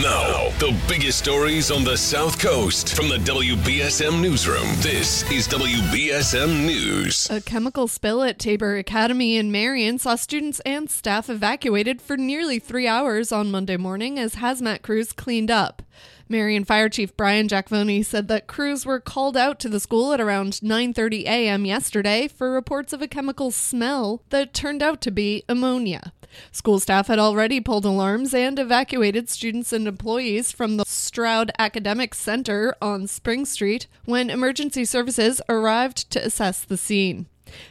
Now, the biggest stories on the South Coast from the WBSM Newsroom. This is WBSM News. A chemical spill at Tabor Academy in Marion saw students and staff evacuated for nearly three hours on Monday morning as hazmat crews cleaned up. Marion Fire Chief Brian Jackvony said that crews were called out to the school at around 9:30 a.m. yesterday for reports of a chemical smell that turned out to be ammonia. School staff had already pulled alarms and evacuated students and employees from the Stroud Academic Center on Spring Street when emergency services arrived to assess the scene.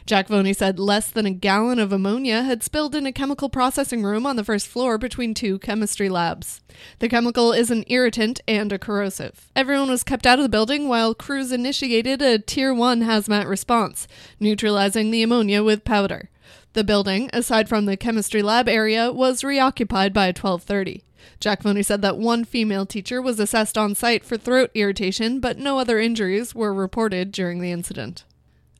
Jackvony said less than a gallon of ammonia had spilled in a chemical processing room on the first floor between two chemistry labs. The chemical is an irritant and a corrosive. Everyone was kept out of the building while crews initiated a Tier 1 hazmat response, neutralizing the ammonia with powder. The building, aside from the chemistry lab area, was reoccupied by 1230. Jackvony said that one female teacher was assessed on site for throat irritation, but no other injuries were reported during the incident.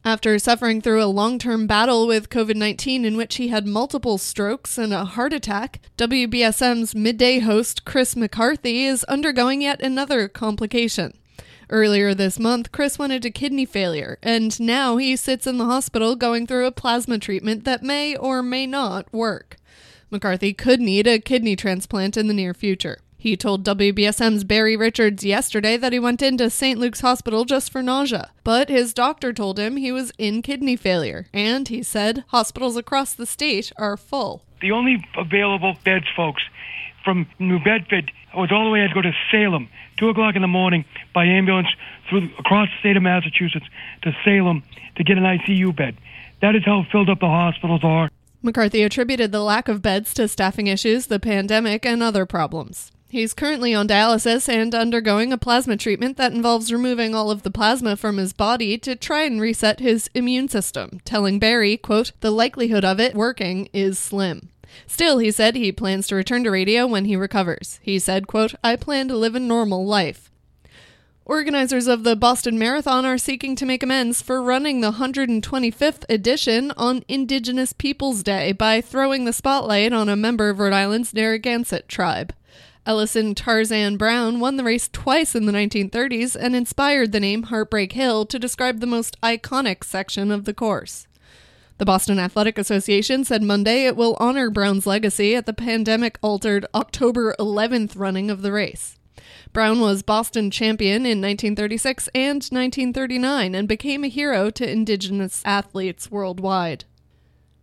After suffering through a long term battle with COVID 19 in which he had multiple strokes and a heart attack, WBSM's midday host Chris McCarthy is undergoing yet another complication. Earlier this month, Chris went into kidney failure, and now he sits in the hospital going through a plasma treatment that may or may not work. McCarthy could need a kidney transplant in the near future. He told WBSM's Barry Richards yesterday that he went into St. Luke's Hospital just for nausea, but his doctor told him he was in kidney failure, and he said hospitals across the state are full. The only available beds, folks, from New Bedford I was all the way I had to go to Salem, two o'clock in the morning by ambulance through across the state of Massachusetts to Salem to get an ICU bed. That is how filled up the hospitals are. McCarthy attributed the lack of beds to staffing issues, the pandemic, and other problems. He's currently on dialysis and undergoing a plasma treatment that involves removing all of the plasma from his body to try and reset his immune system, telling Barry, quote, the likelihood of it working is slim. Still, he said he plans to return to radio when he recovers. He said, quote, I plan to live a normal life. Organizers of the Boston Marathon are seeking to make amends for running the 125th edition on Indigenous Peoples Day by throwing the spotlight on a member of Rhode Island's Narragansett tribe. Ellison Tarzan Brown won the race twice in the 1930s and inspired the name Heartbreak Hill to describe the most iconic section of the course. The Boston Athletic Association said Monday it will honor Brown's legacy at the pandemic altered October 11th running of the race. Brown was Boston champion in 1936 and 1939 and became a hero to Indigenous athletes worldwide.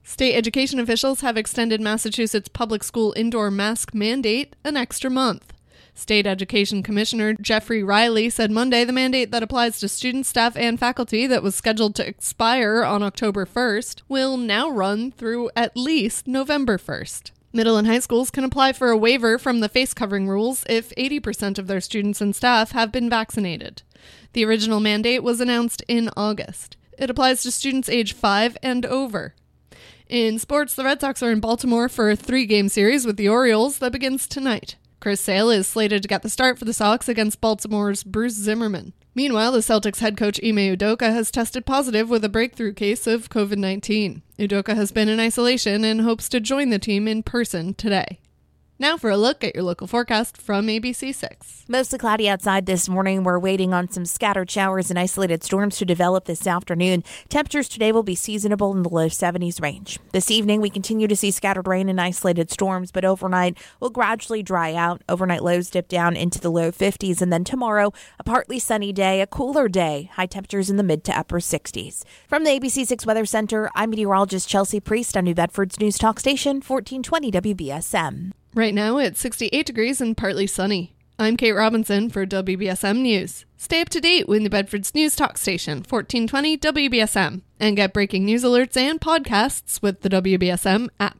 State education officials have extended Massachusetts public school indoor mask mandate an extra month. State Education Commissioner Jeffrey Riley said Monday the mandate that applies to students, staff, and faculty that was scheduled to expire on October 1st will now run through at least November 1st. Middle and high schools can apply for a waiver from the face covering rules if 80% of their students and staff have been vaccinated. The original mandate was announced in August. It applies to students age 5 and over. In sports, the Red Sox are in Baltimore for a three game series with the Orioles that begins tonight. Chris Sale is slated to get the start for the Sox against Baltimore's Bruce Zimmermann. Meanwhile, the Celtics head coach Ime Udoka has tested positive with a breakthrough case of COVID 19. Udoka has been in isolation and hopes to join the team in person today. Now for a look at your local forecast from ABC6. Mostly cloudy outside this morning. We're waiting on some scattered showers and isolated storms to develop this afternoon. Temperatures today will be seasonable in the low 70s range. This evening, we continue to see scattered rain and isolated storms, but overnight will gradually dry out. Overnight lows dip down into the low 50s, and then tomorrow, a partly sunny day, a cooler day. High temperatures in the mid to upper 60s. From the ABC6 Weather Center, I'm meteorologist Chelsea Priest on New Bedford's News Talk Station, 1420 WBSM. Right now it's 68 degrees and partly sunny. I'm Kate Robinson for WBSM News. Stay up to date with New Bedford's News Talk Station, 1420 WBSM, and get breaking news alerts and podcasts with the WBSM app.